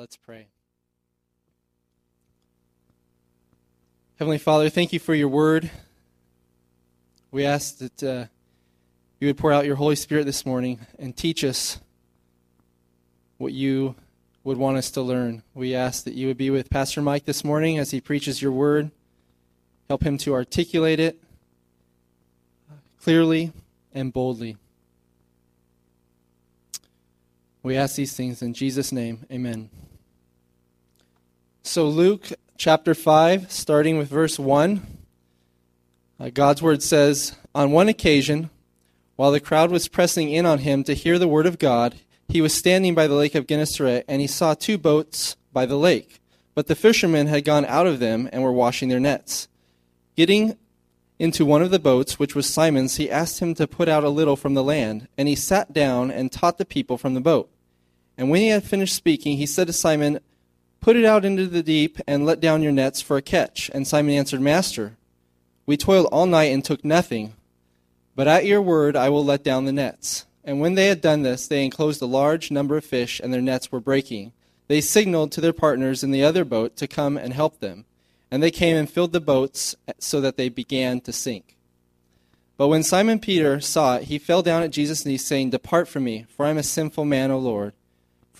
Let's pray. Heavenly Father, thank you for your word. We ask that uh, you would pour out your Holy Spirit this morning and teach us what you would want us to learn. We ask that you would be with Pastor Mike this morning as he preaches your word. Help him to articulate it clearly and boldly. We ask these things in Jesus' name. Amen. So, Luke chapter 5, starting with verse 1, uh, God's word says On one occasion, while the crowd was pressing in on him to hear the word of God, he was standing by the lake of Gennesaret, and he saw two boats by the lake. But the fishermen had gone out of them and were washing their nets. Getting into one of the boats, which was Simon's, he asked him to put out a little from the land, and he sat down and taught the people from the boat. And when he had finished speaking, he said to Simon, Put it out into the deep and let down your nets for a catch. And Simon answered, Master, we toiled all night and took nothing, but at your word I will let down the nets. And when they had done this, they enclosed a large number of fish, and their nets were breaking. They signaled to their partners in the other boat to come and help them. And they came and filled the boats so that they began to sink. But when Simon Peter saw it, he fell down at Jesus' knees, saying, Depart from me, for I am a sinful man, O Lord.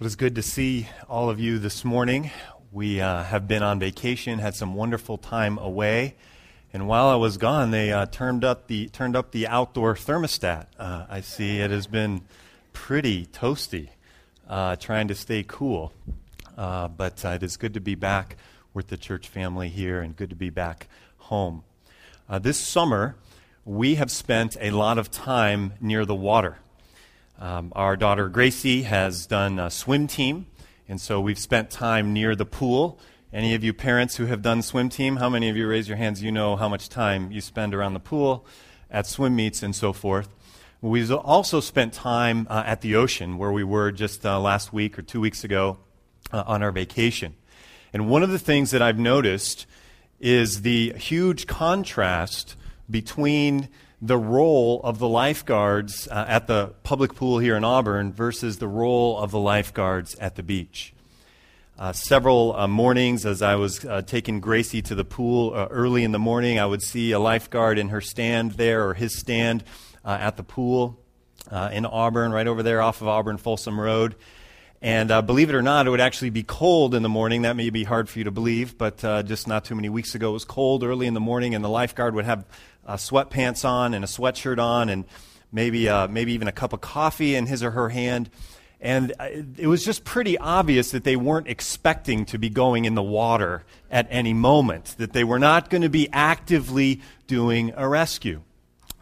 It was good to see all of you this morning. We uh, have been on vacation, had some wonderful time away, and while I was gone, they uh, turned up the turned up the outdoor thermostat. Uh, I see it has been pretty toasty, uh, trying to stay cool. Uh, but uh, it is good to be back with the church family here, and good to be back home. this summer, we have spent a lot of time near the water. Um, our daughter Gracie has done a swim team, and so we've spent time near the pool. Any of you parents who have done swim team, how many of you raise your hands? You know how much time you spend around the pool, at swim meets, and so forth. We've also spent time uh, at the ocean, where we were just uh, last week or two weeks ago uh, on our vacation. And one of the things that I've noticed is the huge contrast between the role of the lifeguards uh, at the public pool here in Auburn versus the role of the lifeguards at the beach. Uh, several uh, mornings, as I was uh, taking Gracie to the pool uh, early in the morning, I would see a lifeguard in her stand there or his stand uh, at the pool in Auburn, right over there off of Auburn Folsom Road. And uh, believe it or not, it would actually be cold in the morning. That may be hard for you to believe, but uh, just not too many weeks ago, it was cold early in the morning, and the lifeguard would have uh, sweatpants on and a sweatshirt on, and maybe uh, maybe even a cup of coffee in his or her hand. And uh, it was just pretty obvious that they weren't expecting to be going in the water at any moment, that they were not going to be actively doing a rescue.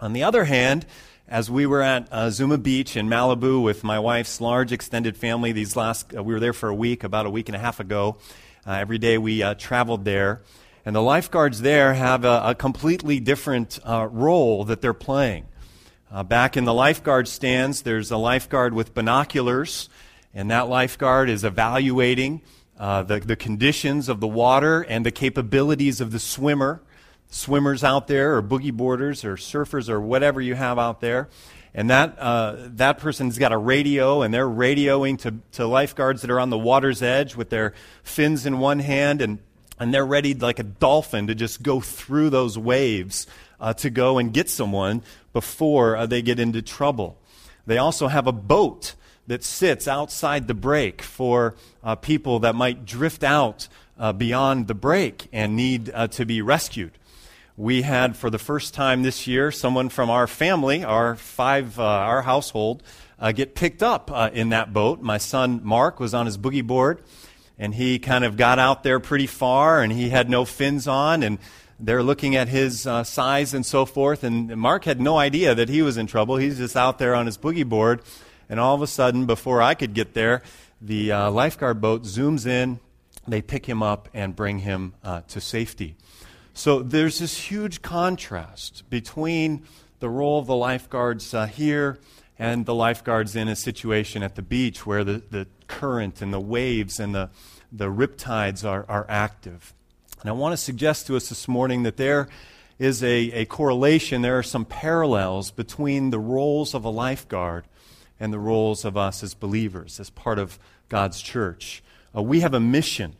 On the other hand, as we were at uh, Zuma Beach in Malibu with my wife's large extended family, these last uh, we were there for a week, about a week and a half ago. Uh, every day we uh, traveled there. And the lifeguards there have a, a completely different uh, role that they're playing. Uh, back in the lifeguard stands, there's a lifeguard with binoculars, and that lifeguard is evaluating the, the conditions of the water and the capabilities of the swimmer. Swimmers out there, or boogie boarders, or surfers, or whatever you have out there. And that, uh, that person's got a radio, and they're radioing to, to lifeguards that are on the water's edge with their fins in one hand and and they're ready like a dolphin to just go through those waves uh, to go and get someone before uh, they get into trouble. They also have a boat that sits outside the break for uh, people that might drift out uh, beyond the break and need uh, to be rescued. We had, for the first time this year, someone from our family, our five, uh, our household, get picked up in that boat. My son Mark was on his boogie board and he kind of got out there pretty far and he had no fins on and they're looking at his uh, size and so forth. And Mark had no idea that he was in trouble. He's just out there on his boogie board. And all of a sudden, before I could get there, the uh, lifeguard boat zooms in. They pick him up and bring him uh, to safety. So there's this huge contrast between the role of the lifeguards uh, here and the lifeguards in a situation at the beach where the, the current and the waves and the, the riptides are, are active. And I want to suggest to us this morning that there is a, a correlation, there are some parallels between the roles of a lifeguard and the roles of us as believers, as part of God's church. Uh, we have a mission.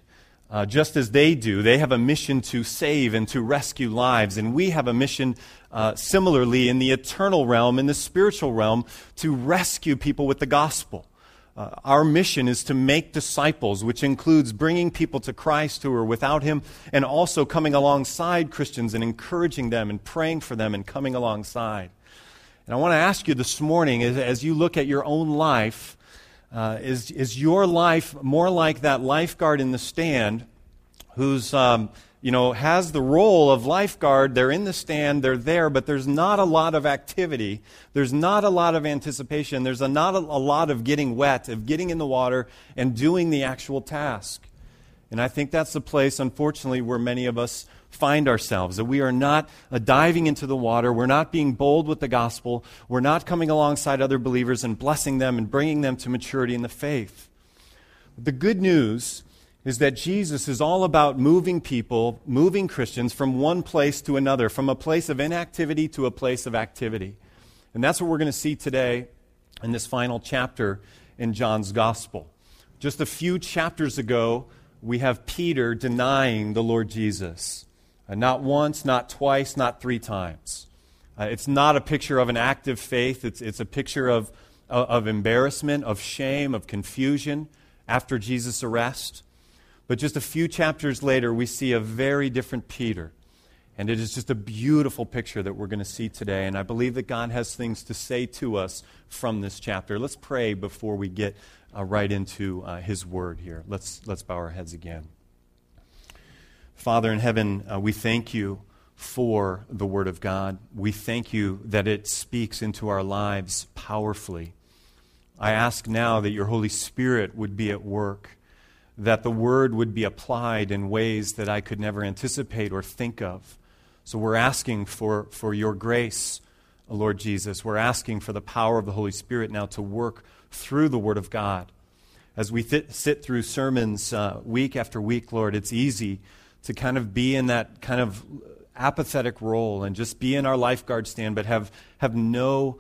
Uh, just as they do, they have a mission to save and to rescue lives. And we have a mission uh, similarly in the eternal realm, in the spiritual realm, to rescue people with the gospel. Uh, our mission is to make disciples, which includes bringing people to Christ who are without Him, and also coming alongside Christians and encouraging them and praying for them and coming alongside. And I want to ask you this morning, as, as you look at your own life, uh, is, is your life more like that lifeguard in the stand who's, um, you know, has the role of lifeguard? They're in the stand, they're there, but there's not a lot of activity. There's not a lot of anticipation. There's a, not a, a lot of getting wet, of getting in the water and doing the actual task. And I think that's the place, unfortunately, where many of us find ourselves, that we are not uh, diving into the water, we're not being bold with the gospel, we're not coming alongside other believers and blessing them and bringing them to maturity in the faith. The good news is that Jesus is all about moving people, moving Christians from one place to another, from a place of inactivity to a place of activity. And that's what we're going to see today in this final chapter in John's gospel. Just a few chapters ago, we have Peter denying the Lord Jesus. Uh, not once, not twice, not three times. Uh, it's not a picture of an active faith, it's, it's a picture of, of, of embarrassment, of shame, of confusion after Jesus' arrest. But just a few chapters later, we see a very different Peter. And it is just a beautiful picture that we're going to see today. And I believe that God has things to say to us from this chapter. Let's pray before we get uh, right into uh, his word here. Let's, let's bow our heads again. Father in heaven, uh, we thank you for the Word of God. We thank you that it speaks into our lives powerfully. I ask now that your Holy Spirit would be at work, that the Word would be applied in ways that I could never anticipate or think of. So we're asking for, for your grace, Lord Jesus. We're asking for the power of the Holy Spirit now to work through the Word of God. As we th- sit through sermons uh, week after week, Lord, it's easy to kind of be in that kind of apathetic role and just be in our lifeguard stand, but have, have no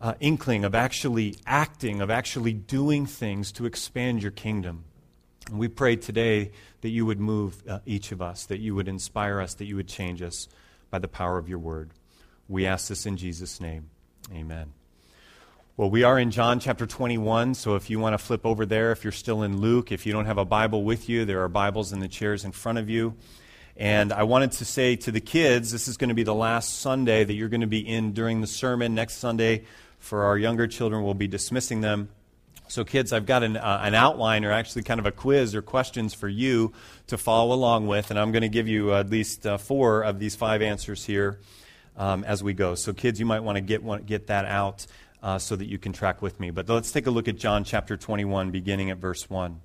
uh, inkling of actually acting, of actually doing things to expand your kingdom. And we pray today that you would move uh, each of us, that you would inspire us, that you would change us by the power of your word. We ask this in Jesus' name. Amen. Well, we are in John chapter 21, so if you want to flip over there, if you're still in Luke, if you don't have a Bible with you, there are Bibles in the chairs in front of you. And I wanted to say to the kids, this is going to be the last Sunday that you're going to be in during the sermon. Next Sunday, for our younger children, we'll be dismissing them. So, kids, I've got an, uh, an outline or actually kind of a quiz or questions for you to follow along with, and I'm going to give you at least uh, four of these five answers here um, as we go. So, kids, you might want to get, want, get that out uh, so that you can track with me. But let's take a look at John chapter 21, beginning at verse 1.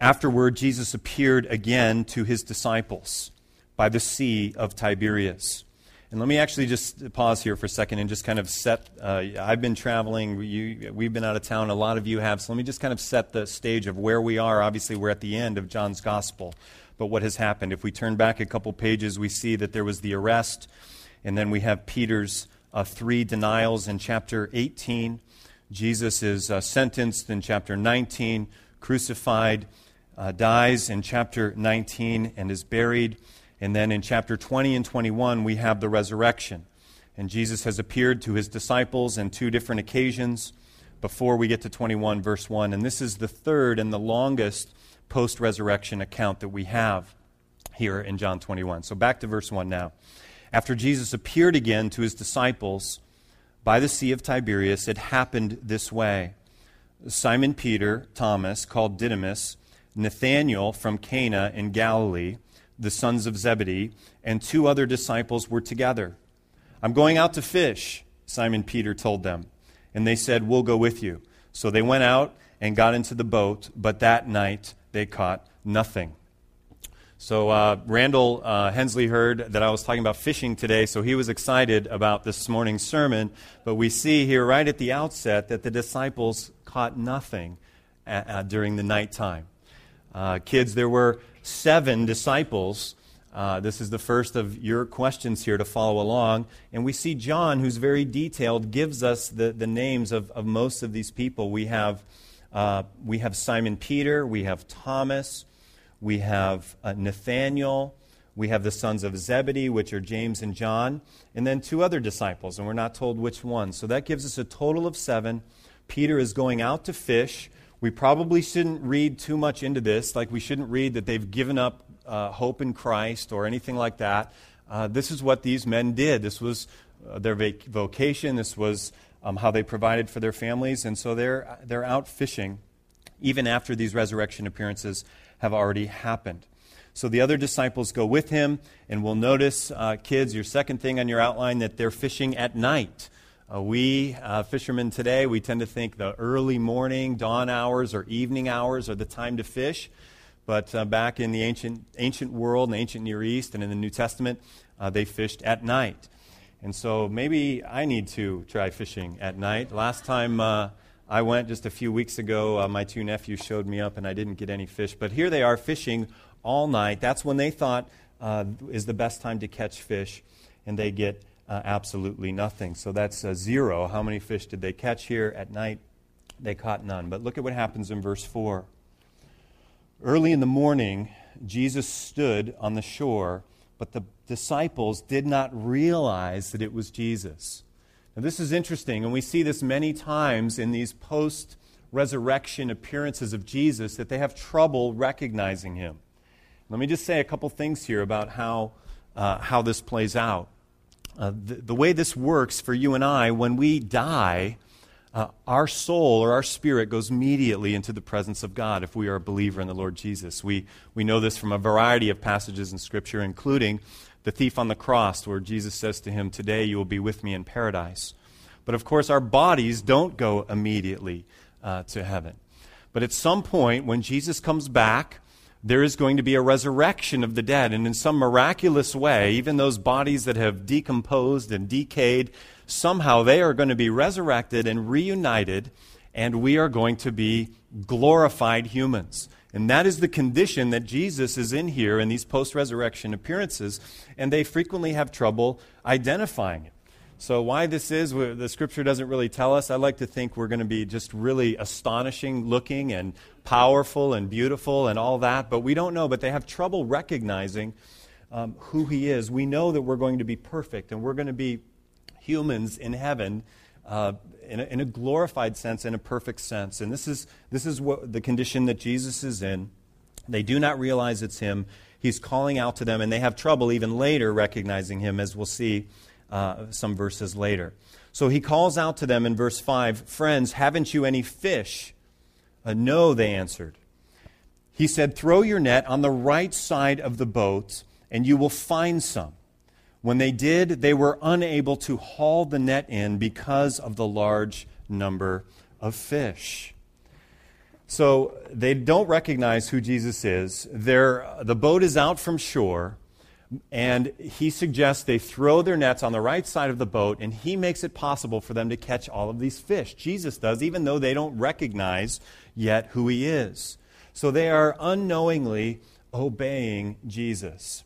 Afterward, Jesus appeared again to his disciples by the Sea of Tiberias. And let me actually just pause here for a second and just kind of set. Uh, I've been traveling, you, we've been out of town, a lot of you have. So let me just kind of set the stage of where we are. Obviously, we're at the end of John's gospel. But what has happened? If we turn back a couple pages, we see that there was the arrest, and then we have Peter's three denials in chapter 18. Jesus is uh, sentenced in chapter 19, crucified, uh, dies in chapter 19, and is buried. And then in chapter 20 and 21, we have the resurrection. And Jesus has appeared to his disciples in two different occasions before we get to 21, verse 1. And this is the third and the longest post resurrection account that we have here in John 21. So back to verse 1 now. After Jesus appeared again to his disciples by the Sea of Tiberias, it happened this way Simon Peter, Thomas, called Didymus, Nathanael from Cana in Galilee, the sons of Zebedee, and two other disciples were together. I'm going out to fish, Simon Peter told them. And they said, We'll go with you. So they went out and got into the boat, but that night they caught nothing. So uh, Randall uh, Hensley heard that I was talking about fishing today, so he was excited about this morning's sermon. But we see here right at the outset that the disciples caught nothing at, uh, during the nighttime. Uh, kids, there were seven disciples. Uh, this is the first of your questions here to follow along. And we see John, who's very detailed, gives us the, the names of, of most of these people. We have, uh, we have Simon Peter, we have Thomas, we have uh, Nathaniel, we have the sons of Zebedee, which are James and John, and then two other disciples, and we're not told which ones. So that gives us a total of seven. Peter is going out to fish. We probably shouldn't read too much into this, like we shouldn't read that they've given up uh, hope in Christ or anything like that. Uh, this is what these men did. This was uh, their vac- vocation. This was um, how they provided for their families. And so they're, they're out fishing even after these resurrection appearances have already happened. So the other disciples go with him, and we'll notice, uh, kids, your second thing on your outline, that they're fishing at night. Uh, we uh, fishermen today, we tend to think the early morning, dawn hours, or evening hours are the time to fish. But uh, back in the ancient, ancient world, in the ancient Near East, and in the New Testament, uh, they fished at night. And so maybe I need to try fishing at night. Last time uh, I went just a few weeks ago, uh, my two nephews showed me up, and I didn't get any fish. But here they are fishing all night. That's when they thought is the best time to catch fish, and they get uh, absolutely nothing. So that's uh, zero. How many fish did they catch here at night? They caught none. But look at what happens in verse 4. Early in the morning, Jesus stood on the shore, but the disciples did not realize that it was Jesus. This is interesting, and we see this many times in these post resurrection appearances of Jesus that they have trouble recognizing him. Let me just say a couple things here about how, uh, how this plays out. Uh, the, the, way this works for you and I, when we die, uh, our soul or our spirit goes immediately into the presence of God if we are a believer in the Lord Jesus. We, we know this from a variety of passages in Scripture, including the thief on the cross, where Jesus says to him, Today you will be with me in paradise. But of course, our bodies don't go immediately uh, to heaven. But at some point, when Jesus comes back, there is going to be a resurrection of the dead. And in some miraculous way, even those bodies that have decomposed and decayed, somehow they are going to be resurrected and reunited, and we are going to be glorified humans. And that is the condition that Jesus is in here in these post resurrection appearances, and they frequently have trouble identifying it. So, why this is, the scripture doesn't really tell us. I like to think we're going to be just really astonishing looking and powerful and beautiful and all that, but we don't know. But they have trouble recognizing um, who He is. We know that we're going to be perfect and we're going to be humans in heaven. Uh, in, a, in a glorified sense, in a perfect sense. And this is, this is what the condition that Jesus is in. They do not realize it's Him. He's calling out to them, and they have trouble even later recognizing Him, as we'll see uh, some verses later. So he calls out to them in verse 5 Friends, haven't you any fish? Uh, no, they answered. He said, Throw your net on the right side of the boat, and you will find some. When they did, they were unable to haul the net in because of the large number of fish. So they don't recognize who Jesus is. They're, the boat is out from shore. And he suggests they throw their nets on the right side of the boat, and he makes it possible for them to catch all of these fish. Jesus does, even though they don't recognize yet who he is. So they are unknowingly obeying Jesus.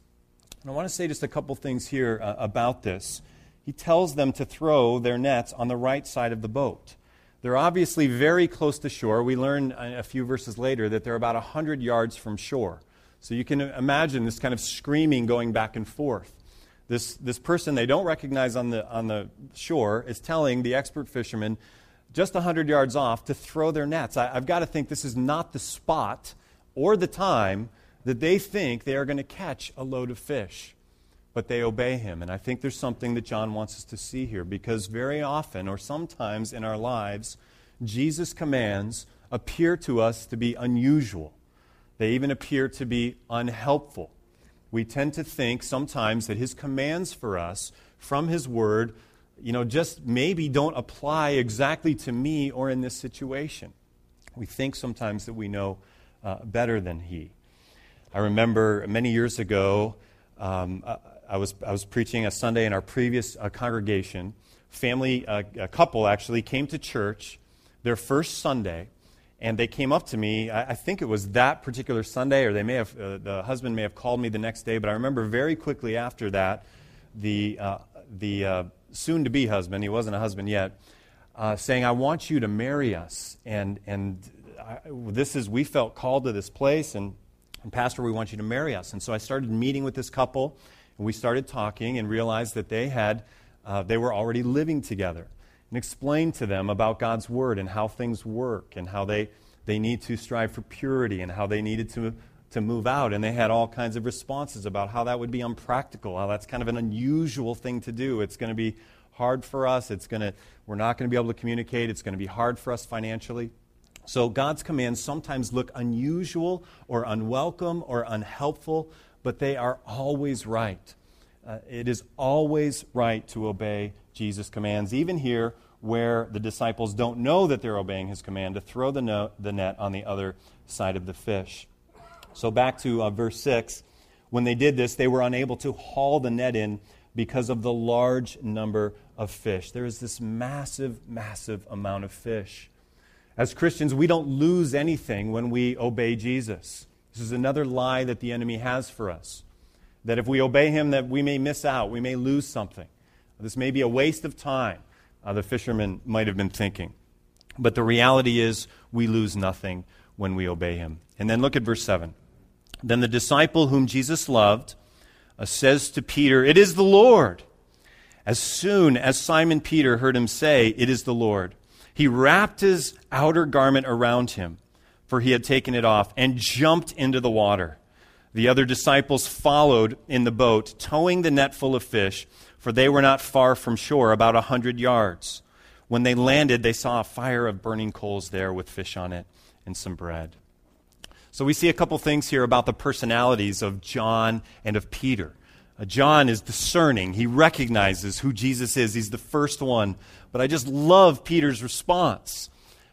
And I want to say just a couple things here uh, about this. He tells them to throw their nets on the right side of the boat. They're obviously very close to shore. We learn a few verses later that they're about 100 yards from shore. So you can imagine this kind of screaming going back and forth. This, this person they don't recognize on the, on the shore is telling the expert fishermen just 100 yards off to throw their nets. I, I've got to think this is not the spot or the time that they think they are going to catch a load of fish. But they obey him. And I think there's something that John wants us to see here because very often, or sometimes in our lives, Jesus' commands appear to us to be unusual. They even appear to be unhelpful. we tend to think sometimes that his commands for us from his word, you know, just maybe don't apply exactly to me or in this situation. We think sometimes that we know uh, better than he. I remember many years ago, um, I, was, I was preaching a Sunday in our previous uh, congregation. Family, uh, a couple actually, came to church their first Sunday and they came up to me. I, I, think it was that particular Sunday, or they may have, uh, the husband may have called me the next day, but I remember very quickly after that, the, uh, the uh, soon to be husband, he wasn't a husband yet, uh, saying, I want you to marry us. And, and I, this is, we felt called to this place, and, and Pastor, we want you to marry us. And so I started meeting with this couple, and we started talking and realized that they had, uh, they were already living together and explained to them about God's Word and how things work and how they, they need to strive for purity and how they needed to, to move out. And they had all kinds of responses about how that would be unpractical, how that's kind of an unusual thing to do. It's going to be hard for us. It's going to, we're not going to be able to communicate. It's going to be hard for us financially. So God's commands sometimes look unusual or unwelcome or unhelpful, but they are always right. Uh, it is always right to obey Jesus' commands, even here where the disciples don't know that they're obeying his command to throw the, no, the net on the other side of the fish. So back to uh, verse 6. When they did this, they were unable to haul the net in because of the large number of fish. There is this massive, massive amount of fish. As Christians, we don't lose anything when we obey Jesus. This is another lie that the enemy has for us. That if we obey him, that we may miss out, we may lose something. This may be a waste of time, uh, the fishermen might have been thinking. But the reality is, we lose nothing when we obey him. And then look at verse 7. Then the disciple whom Jesus loved uh, says to Peter, It is the Lord. As soon as Simon Peter heard him say, It is the Lord, he wrapped his outer garment around him, for he had taken it off, and jumped into the water. The other disciples followed in the boat, towing the net full of fish for they were not far from shore, about a hundred yards. When they landed, they saw a fire of burning coals there with fish on it and some bread. So we see a couple things here about the personalities of John and of Peter. Uh, John is discerning. He recognizes who Jesus is. He's the first one. But I just love Peter's response.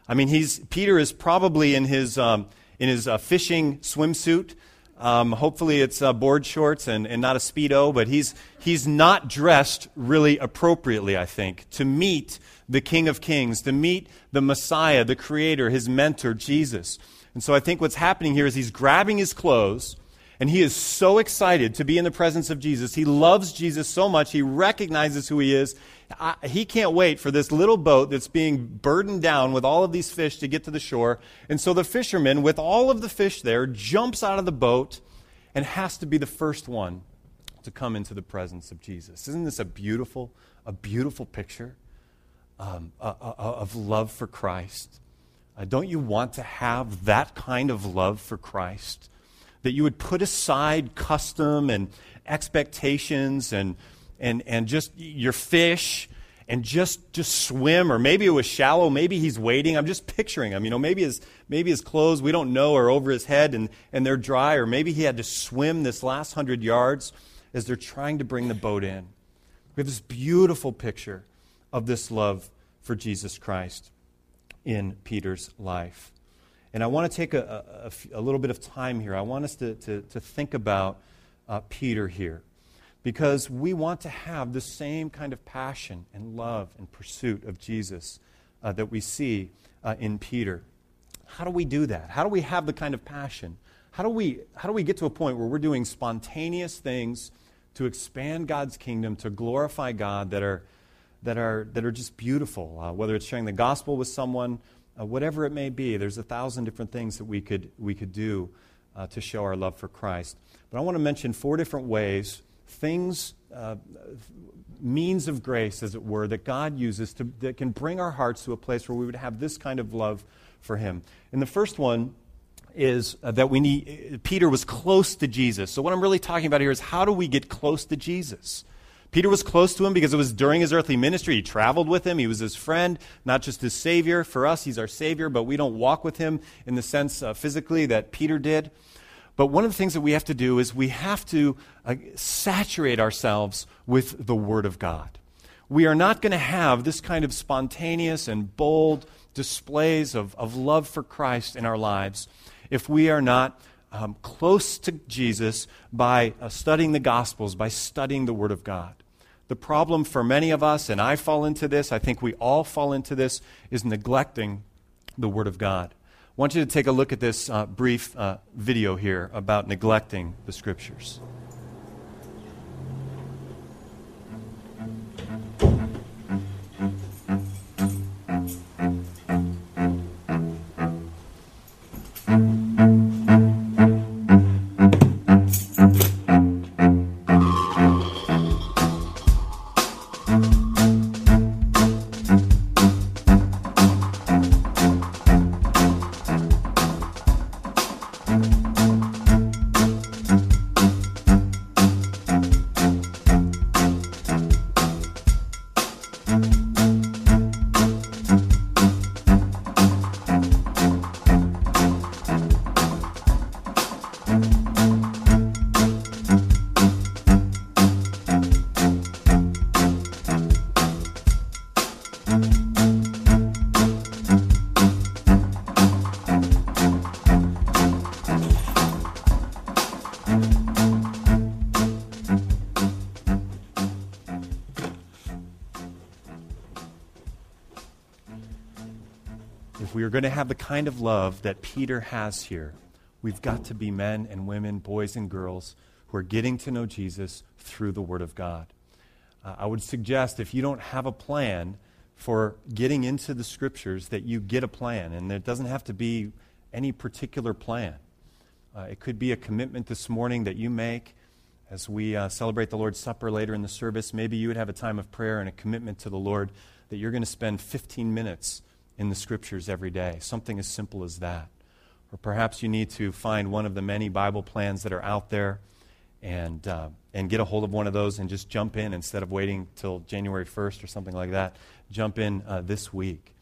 I mean, he's, Peter is probably in his, um, in his uh, fishing swimsuit. Um, hopefully, it's uh, board shorts and, and not a Speedo, but he's, he's not dressed really appropriately, I think, to meet the King of Kings, to meet the Messiah, the Creator, his mentor, Jesus. And so I think what's happening here is he's grabbing his clothes and he is so excited to be in the presence of Jesus. He loves Jesus so much, he recognizes who he is. I, he can't wait for this little boat that's being burdened down with all of these fish to get to the shore. And so the fisherman, with all of the fish there, jumps out of the boat and has to be the first one to come into the presence of Jesus. Isn't this a beautiful, a beautiful picture um, of love for Christ? Uh, don't you want to have that kind of love for Christ? That you would put aside custom and expectations and, and, and just your fish and just, just swim, or maybe it was shallow, maybe he's waiting. I'm just picturing him. You know, maybe his, maybe his clothes, we don't know, are over his head and, and they're dry, or maybe he had to swim this last hundred yards as they're trying to bring the boat in. We have this beautiful picture of this love for Jesus Christ in Peter's life. And I want to take a, a, a, little bit of time here. I want us to, to, to think about uh, Peter here because we want to have the same kind of passion and love and pursuit of Jesus uh, that we see uh, in Peter. How do we do that? How do we have the kind of passion? How do, we, how do we get to a point where we're doing spontaneous things to expand God's kingdom, to glorify God that are, that are, that are just beautiful? Uh, whether it's sharing the gospel with someone, uh, whatever it may be. There's a thousand different things that we could, we could do uh, to show our love for Christ. But I want to mention four different ways, things, uh, means of grace, as it were, that God uses to, that can bring our hearts to a place where we would have this kind of love for Him. And the first one is uh, that we need, Peter was close to Jesus. So, what I'm really talking about here is how do we get close to Jesus? Peter was close to him because it was during his earthly ministry. He traveled with him. He was his friend, not just his Savior. For us, he's our Savior, but we don't walk with him in the sense uh, physically that Peter did. But one of the things that we have to do is we have to uh, saturate ourselves with the Word of God. We are not going to have this kind of spontaneous and bold displays of, of love for Christ in our lives if we are not um, close to Jesus by uh, studying the Gospels, by studying the Word of God. The problem for many of us, and I fall into this, I think we all fall into this, is neglecting the Word of God. I want you to take a look at this uh, brief uh, video here about neglecting the Scriptures. Are going to have the kind of love that Peter has here, we've got to be men and women, boys and girls, who are getting to know Jesus through the Word of God. Uh, I would suggest if you don't have a plan for getting into the Scriptures, that you get a plan. And it doesn't have to be any particular plan. Uh, it could be a commitment this morning that you make as we uh, celebrate the Lord's Supper later in the service. Maybe you would have a time of prayer and a commitment to the Lord that you're going to spend 15 minutes in the scriptures every day, something as simple as that. Or perhaps you need to find one of the many Bible plans that are out there and, uh, and get a hold of one of those and just jump in instead of waiting till January 1st or something like that. Jump in uh, this week.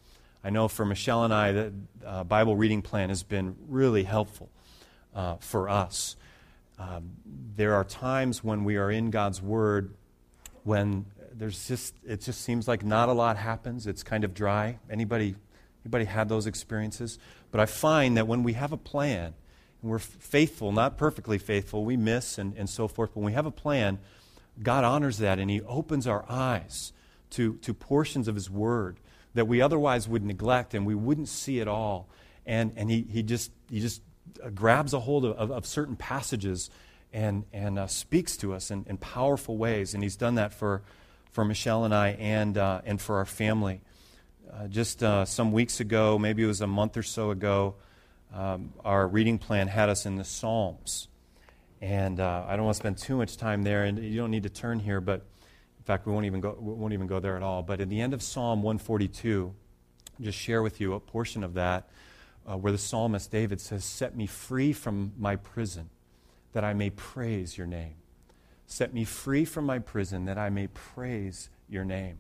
I know for Michelle and I, the uh, Bible reading plan has been really helpful uh, for us. Um, there are times when we are in God's Word when there's just it just seems like not a lot happens. It's kind of dry. Anybody Anybody had those experiences? But I find that when we have a plan, and we're faithful, not perfectly faithful, we miss and, and so forth, but when we have a plan, God honors that and He opens our eyes to, to portions of His Word that we otherwise would neglect and we wouldn't see at all. And, and he, he just, he just uh, grabs a hold of, of, of certain passages and, and uh, speaks to us in, in powerful ways. And He's done that for, for Michelle and I and, uh, and for our family. Uh, just uh, some weeks ago, maybe it was a month or so ago, um, our reading plan had us in the Psalms. And uh, I don't want to spend too much time there, and you don't need to turn here, but in fact, we won't even go, we won't even go there at all. But at the end of Psalm 142, I'll just share with you a portion of that uh, where the psalmist David says, Set me free from my prison, that I may praise your name. Set me free from my prison, that I may praise your name.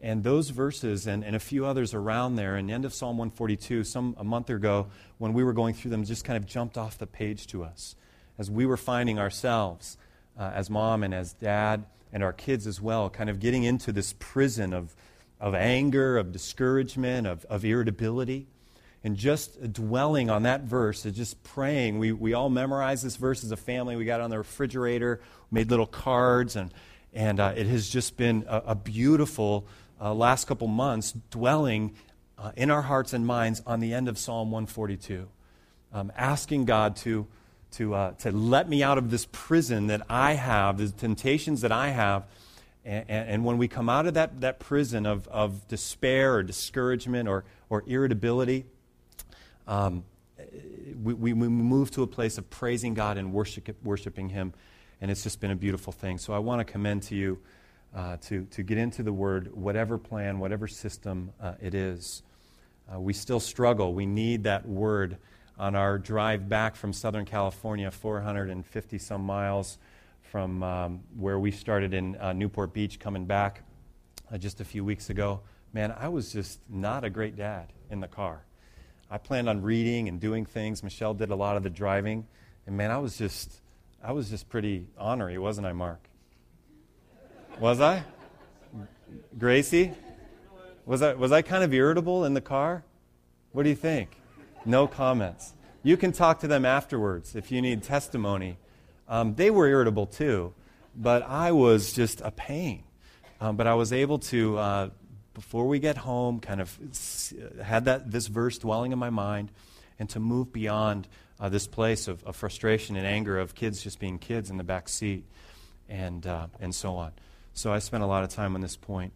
And those verses and, and a few others around there, in the end of Psalm 142, some a month ago, when we were going through them, just kind of jumped off the page to us as we were finding ourselves uh, as mom and as dad and our kids as well, kind of getting into this prison of, of anger, of discouragement, of, of irritability. And just dwelling on that verse, and just praying. We, we all memorized this verse as a family. We got it on the refrigerator, made little cards, and, and uh, it has just been a, a beautiful uh, last couple months dwelling uh, in our hearts and minds on the end of Psalm 142, um, asking God to, to, uh, to let me out of this prison that I have, the temptations that I have. And, and, when we come out of that, that prison of, of despair or discouragement or, or irritability, um, we, we move to a place of praising God and worship, worshiping Him. And it's just been a beautiful thing. So I want to commend to you uh, to, to get into the Word, whatever plan, whatever system uh, it is. Uh, we still struggle. We need that Word on our drive back from Southern California, 450 some miles from um, where we started in uh, Newport Beach, coming back uh, just a few weeks ago. Man, I was just not a great dad in the car. I planned on reading and doing things. Michelle did a lot of the driving And man, I was just, I was just pretty ornery, wasn't I, Mark? Was I? Gracie? Was I, was I kind of irritable in the car? What do you think? No comments. You can talk to them afterwards if you need testimony. Um, they were irritable too, but I was just a pain. Um, but I was able to, uh, before we get home, kind of had that this verse dwelling in my mind, and to move beyond uh, this place of, of, frustration and anger of kids just being kids in the back seat, and uh, and so on. So I spent a lot of time on this point.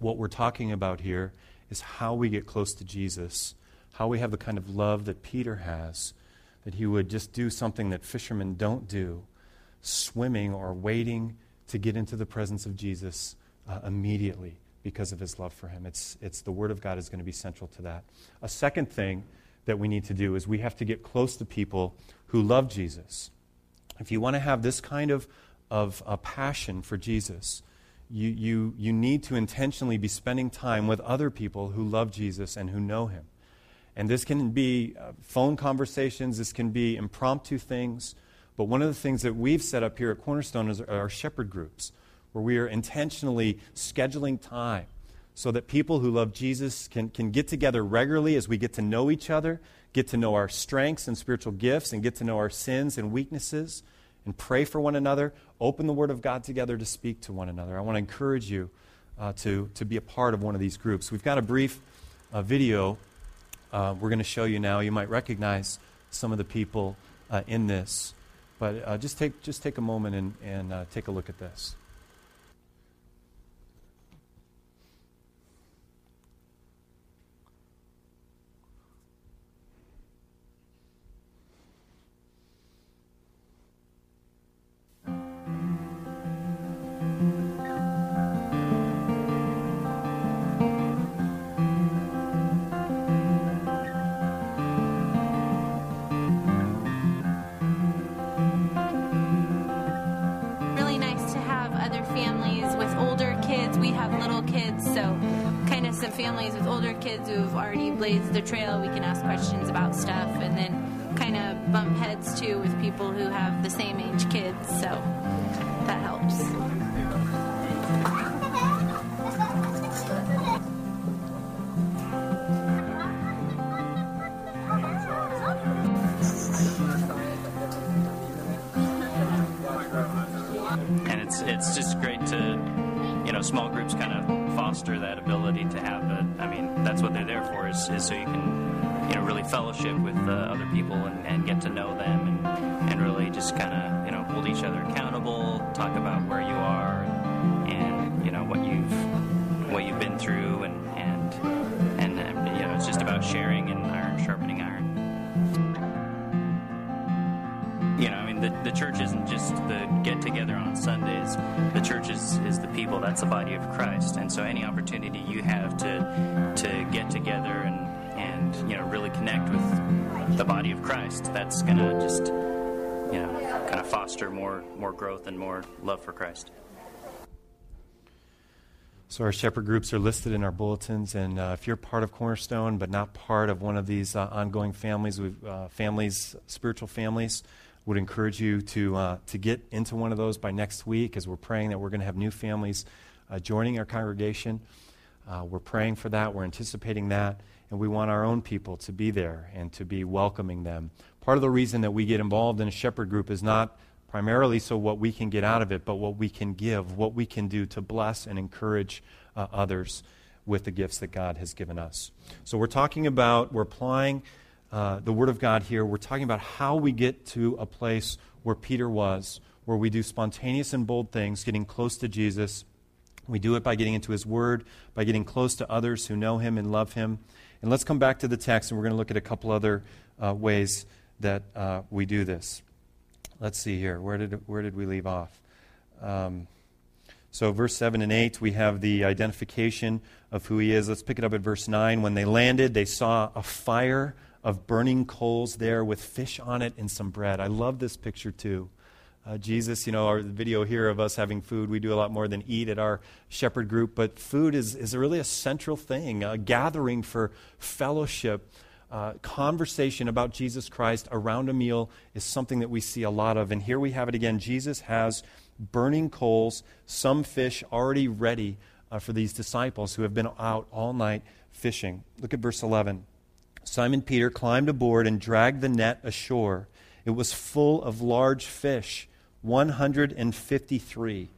What we're talking about here is how we get close to Jesus, how we have the kind of love that Peter has, that he would just do something that fishermen don't do, swimming or waiting to get into the presence of Jesus uh, immediately because of his love for him. It's, it's the Word of God is going to be central to that. A second thing that we need to do is we have to get close to people who love Jesus. If you want to have this kind of, of a passion for Jesus, you, you, you need to intentionally be spending time with other people who love Jesus and who know him. And this can be uh, phone conversations, this can be impromptu things. But one of the things that we've set up here at Cornerstone is our shepherd groups, where we are intentionally scheduling time so that people who love Jesus can, can get together regularly as we get to know each other, get to know our strengths and spiritual gifts, and get to know our sins and weaknesses, and pray for one another, open the Word of God together to speak to one another. I want to encourage you uh, to, to be a part of one of these groups. We've got a brief uh, video uh, we're going to show you now. You might recognize some of the people uh, in this, but uh, just, take, just take a moment and, and uh, take a look at this. The trail. We can ask questions about stuff and then kind of bump heads too with people who have the same age kids. So that helps. And it's it's just great to you know small groups kind of foster that ability to have I mean, that's what they're there for, is, is so you can, you know, really fellowship with uh, other people and, and, get to know them and, and really just kind of, you know, hold each other accountable, talk about where you are and, and, you know, what you've, what you've been through and, and, and, and you know, it's just about sharing and that's the body of Christ. And so any opportunity you have to to get together and, and you know, really connect with the body of Christ, that's gonna just you know, kind of foster more more growth and more love for Christ. So our shepherd groups are listed in our bulletins, and uh, if you're part of Cornerstone but not part of one of these uh, ongoing families, uh, families, spiritual families, would encourage you to, uh, to get into one of those by next week as we're praying that we're going to have new families joining our congregation. Uh, we're praying for that, we're anticipating that, and we want our own people to be there and to be welcoming them. Part of the reason that we get involved in a shepherd group is not primarily so what we can get out of it, but what we can give, what we can do to bless and encourage uh, others with the gifts that God has given us. So we're talking about, we're applying uh, the Word of God here, we're talking about how we get to a place where Peter was, where we do spontaneous and bold things, getting close to Jesus. We do it by getting into His Word, by getting close to others who know Him and love Him. And let's come back to the text, and we're going to look at a couple other uh, ways that uh, we do this. Let's see here. Where did, where did we leave off? Um, so, verse 7 and 8, we have the identification of who he is. Let's pick it up at verse 9. When they landed, they saw a fire of burning coals there with fish on it and some bread. I love this picture too. Uh, Jesus, you know, our video here of us having food, we do a lot more than eat at our shepherd group, but food is, is really a central thing, a gathering for fellowship uh, conversation about Jesus Christ around a meal is something that we see a lot of. And here we have it again. Jesus has burning coals, some fish already ready uh, for these disciples who have been out all night fishing. Look at verse 11. Simon Peter climbed aboard and dragged the net ashore. It was full of large fish, 153.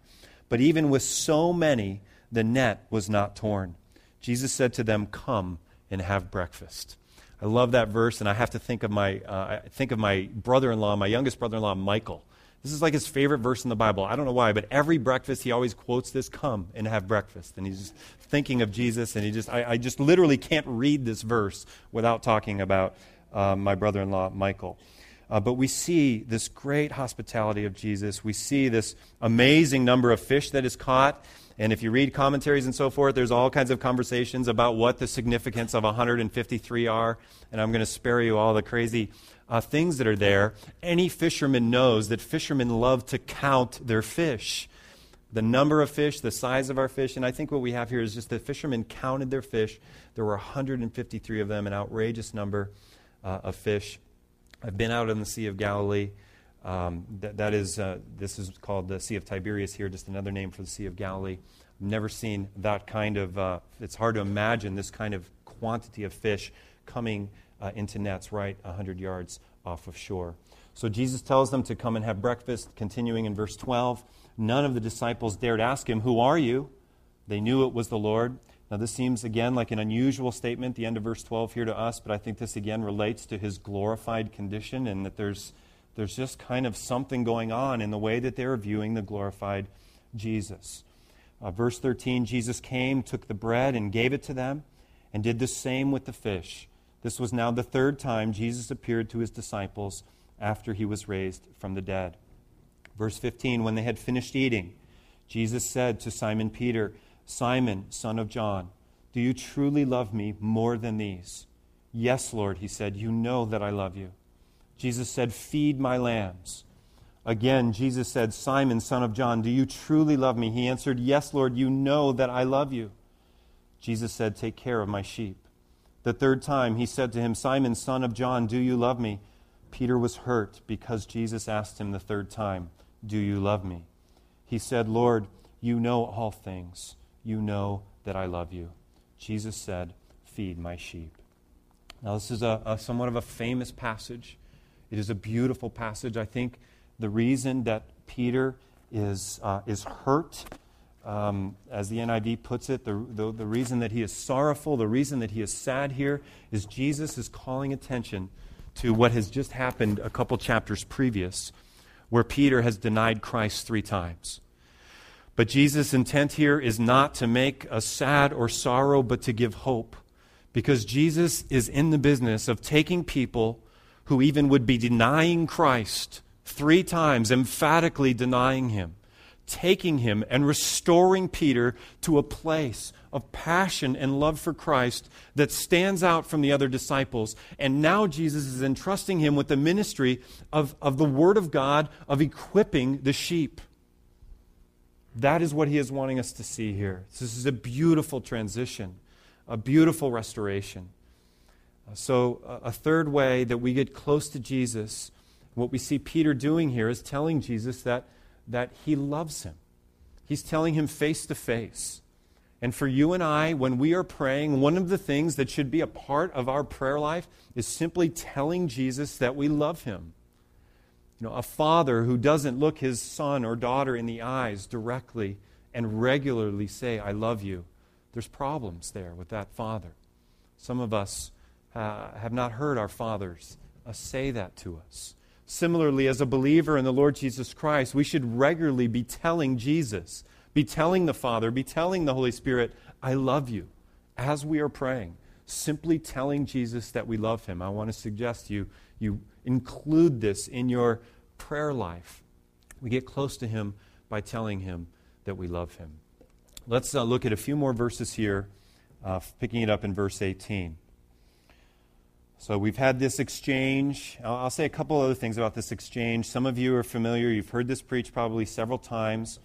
But even with so many, the net was not torn. Jesus said to them, Come and have breakfast. I love that verse, and I have to think of my, uh, think of my brother-in-law, my youngest brother-in-law, Michael. This is like his favorite verse in the Bible. I don't know why, but every breakfast he always quotes this, "Come and have breakfast," and he's just thinking of Jesus, and he just, I, I just literally can't read this verse without talking about uh, my brother-in-law, Michael. Uh, but we see this great hospitality of Jesus. We see this amazing number of fish that is caught. And if you read commentaries and so forth, there's all kinds of conversations about what the significance of 153 are. And I'm going to spare you all the crazy uh, things that are there. Any fisherman knows that fishermen love to count their fish. The number of fish, the size of our fish. And I think what we have here is just the fishermen counted their fish. There were 153 of them, an outrageous number uh, of fish. I've been out in the Sea of Galilee. Um, that, that is, uh, this is called the Sea of Tiberias here, just another name for the Sea of Galilee. I've never seen that kind of, uh, it's hard to imagine this kind of quantity of fish coming uh, into nets right 100 yards off of shore. So Jesus tells them to come and have breakfast, continuing in verse 12. None of the disciples dared ask him, Who are you? They knew it was the Lord. Now, this seems again like an unusual statement, the end of verse 12 here to us, but I think this again relates to his glorified condition and that there's there's just kind of something going on in the way that they're viewing the glorified Jesus. Uh, verse 13 Jesus came, took the bread, and gave it to them, and did the same with the fish. This was now the third time Jesus appeared to his disciples after he was raised from the dead. Verse 15 When they had finished eating, Jesus said to Simon Peter, Simon, son of John, do you truly love me more than these? Yes, Lord, he said, you know that I love you. Jesus said, Feed my lambs. Again, Jesus said, Simon, son of John, do you truly love me? He answered, Yes, Lord, you know that I love you. Jesus said, Take care of my sheep. The third time he said to him, Simon, son of John, do you love me? Peter was hurt because Jesus asked him the third time, Do you love me? He said, Lord, you know all things. You know that I love you. Jesus said, Feed my sheep. Now, this is a, a somewhat of a famous passage. It is a beautiful passage. I think the reason that Peter is, uh, is hurt, um, as the NIV puts it, the, the, the reason that he is sorrowful, the reason that he is sad here, is Jesus is calling attention to what has just happened a couple chapters previous, where Peter has denied Christ three times. But Jesus' intent here is not to make us sad or sorrow, but to give hope. Because Jesus is in the business of taking people who even would be denying Christ three times, emphatically denying him, taking him and restoring Peter to a place of passion and love for Christ that stands out from the other disciples. And now Jesus is entrusting him with the ministry of, of the Word of God, of equipping the sheep. That is what he is wanting us to see here. This is a beautiful transition, a beautiful restoration. Uh, so, uh, a third way that we get close to Jesus, what we see Peter doing here is telling Jesus that, that he loves him. He's telling him face to face. And for you and I, when we are praying, one of the things that should be a part of our prayer life is simply telling Jesus that we love him. You know, a father who doesn't look his son or daughter in the eyes directly and regularly say, I love you, there's problems there with that father. Some of us uh, have not heard our fathers uh, say that to us. Similarly, as a believer in the Lord Jesus Christ, we should regularly be telling Jesus, be telling the Father, be telling the Holy Spirit, I love you, as we are praying. Simply telling Jesus that we love him. I want to suggest you, you include this in your prayer life. We get close to him by telling him that we love him. Let's uh, look at a few more verses here, uh, picking it up in verse 18. So we've had this exchange. I'll, I'll, say a couple other things about this exchange. Some of you are familiar, you've heard this preached probably several times,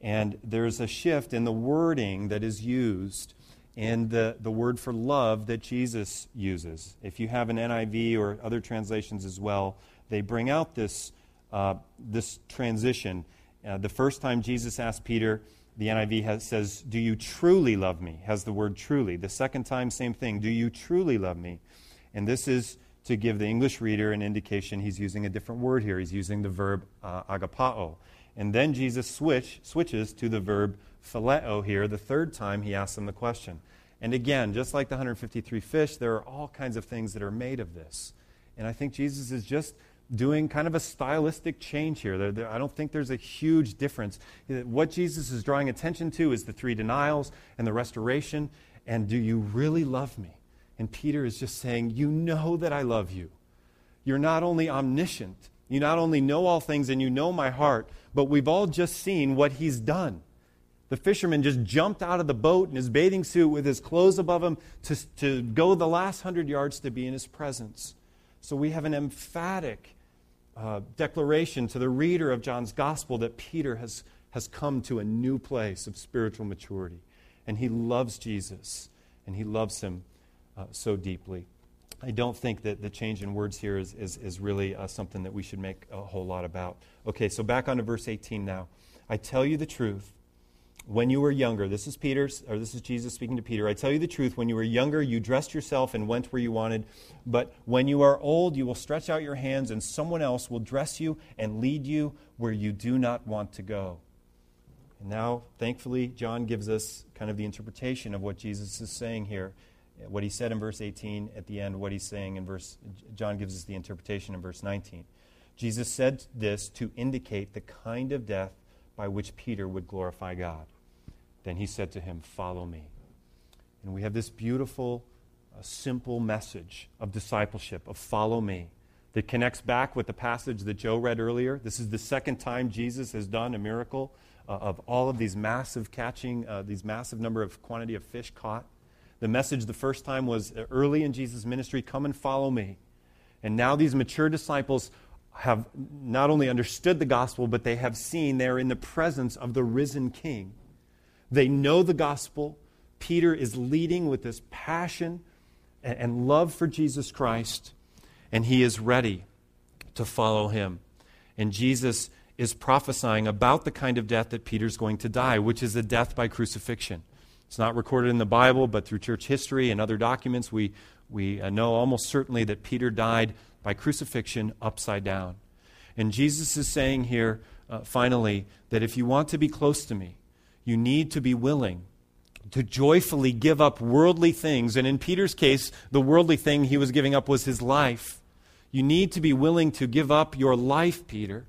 and there's a shift in the wording that is used and the, the word for love that Jesus uses. If you have an NIV or other translations as well, they bring out this, uh, this transition. Uh, the first time Jesus asked Peter, the NIV has, says, Do you truly love me? Has the word truly. The second time, same thing. Do you truly love me? And this is to give the English reader an indication he's using a different word here. He's using the verb uh, agapao. And then Jesus switch, switches to the verb phileo here. The third time he asks them the question. And again, just like the 153 fish, there are all kinds of things that are made of this. And I think Jesus is just doing kind of a stylistic change here. There, there, I don't think there's a huge difference. What Jesus is drawing attention to is the three denials and the restoration. And do you really love me? And Peter is just saying, You know that I love you. You're not only omniscient, you not only know all things and you know my heart, but we've all just seen what he's done. The fisherman just jumped out of the boat in his bathing suit with his clothes above him to, to go the last hundred yards to be in his presence. So we have an emphatic uh, declaration to the reader of John's gospel that Peter has, has come to a new place of spiritual maturity. And he loves Jesus, and he loves him uh, so deeply. I don't think that the change in words here is, is, is really uh, something that we should make a whole lot about. Okay, so back on to verse 18 now. I tell you the truth when you were younger, this is Peter, or this is Jesus speaking to Peter. I tell you the truth, when you were younger, you dressed yourself and went where you wanted. But when you are old, you will stretch out your hands, and someone else will dress you and lead you where you do not want to go. And now, thankfully, John gives us kind of the interpretation of what Jesus is saying here. What he said in verse 18 at the end, what he's saying in verse, John gives us the interpretation in verse 19. Jesus said this to indicate the kind of death by which Peter would glorify God. Then he said to him, Follow me. And we have this beautiful, uh, simple message of discipleship, of follow me, that connects back with the passage that Joe read earlier. This is the second time Jesus has done a miracle uh, of all of these massive catching, uh, these massive number of quantity of fish caught. The message the first time was uh, early in Jesus' ministry come and follow me. And now these mature disciples have not only understood the gospel, but they have seen they're in the presence of the risen king. They know the gospel. Peter is leading with this passion and love for Jesus Christ, and he is ready to follow him. And Jesus is prophesying about the kind of death that Peter's going to die, which is a death by crucifixion. It's not recorded in the Bible, but through church history and other documents, we, we know almost certainly that Peter died by crucifixion upside down. And Jesus is saying here, uh, finally, that if you want to be close to me, you need to be willing to joyfully give up worldly things. And in Peter's case, the worldly thing he was giving up was his life. You need to be willing to give up your life, Peter.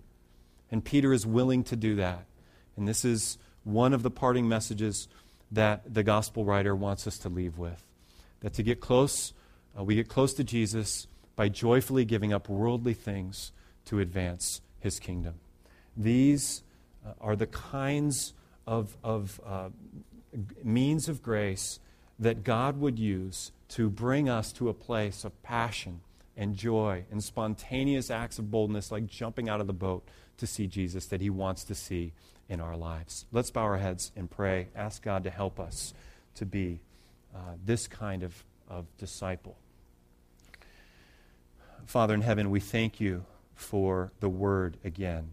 And Peter is willing to do that. And this is one of the parting messages that the gospel writer wants us to leave with. That to get close, uh, we get close to Jesus by joyfully giving up worldly things to advance his kingdom. These uh, are the kinds of, of uh, means of grace that God would use to bring us to a place of passion and joy and spontaneous acts of boldness, like jumping out of the boat to see Jesus that He wants to see in our lives. Let's bow our heads and pray. Ask God to help us to be uh, this kind of, of disciple. Father in heaven, we thank you for the word again.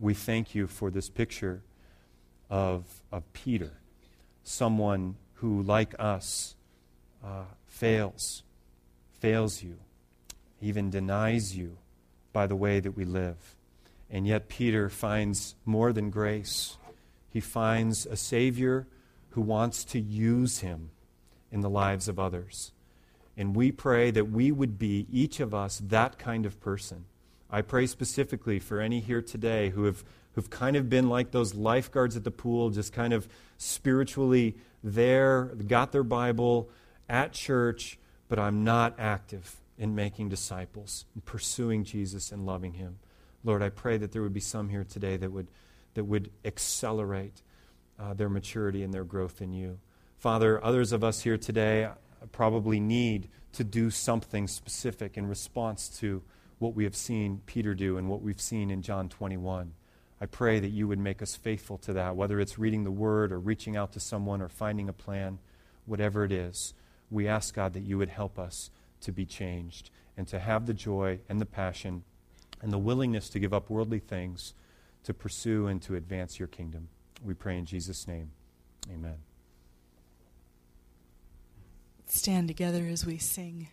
We thank you for this picture of, of Peter, someone who, like us, uh, fails, fails you, even denies you by the way that we live. And yet, Peter finds more than grace. He finds a Savior who wants to use him in the lives of others. And we pray that we would be, each of us, that kind of person. I pray specifically for any here today who have who've kind of been like those lifeguards at the pool, just kind of spiritually there, got their Bible at church, but I'm not active in making disciples, in pursuing Jesus and loving Him. Lord, I pray that there would be some here today that would, that would accelerate uh, their maturity and their growth in you. Father, others of us here today probably need to do something specific in response to what we have seen Peter do and what we've seen in John 21. I pray that you would make us faithful to that, whether it's reading the word or reaching out to someone or finding a plan. whatever it is, we ask, God, that you would help us to be changed and to have the joy and the passion and the willingness to give up worldly things to pursue and to advance your kingdom. We pray in Jesus' name. Amen stand together as we sing.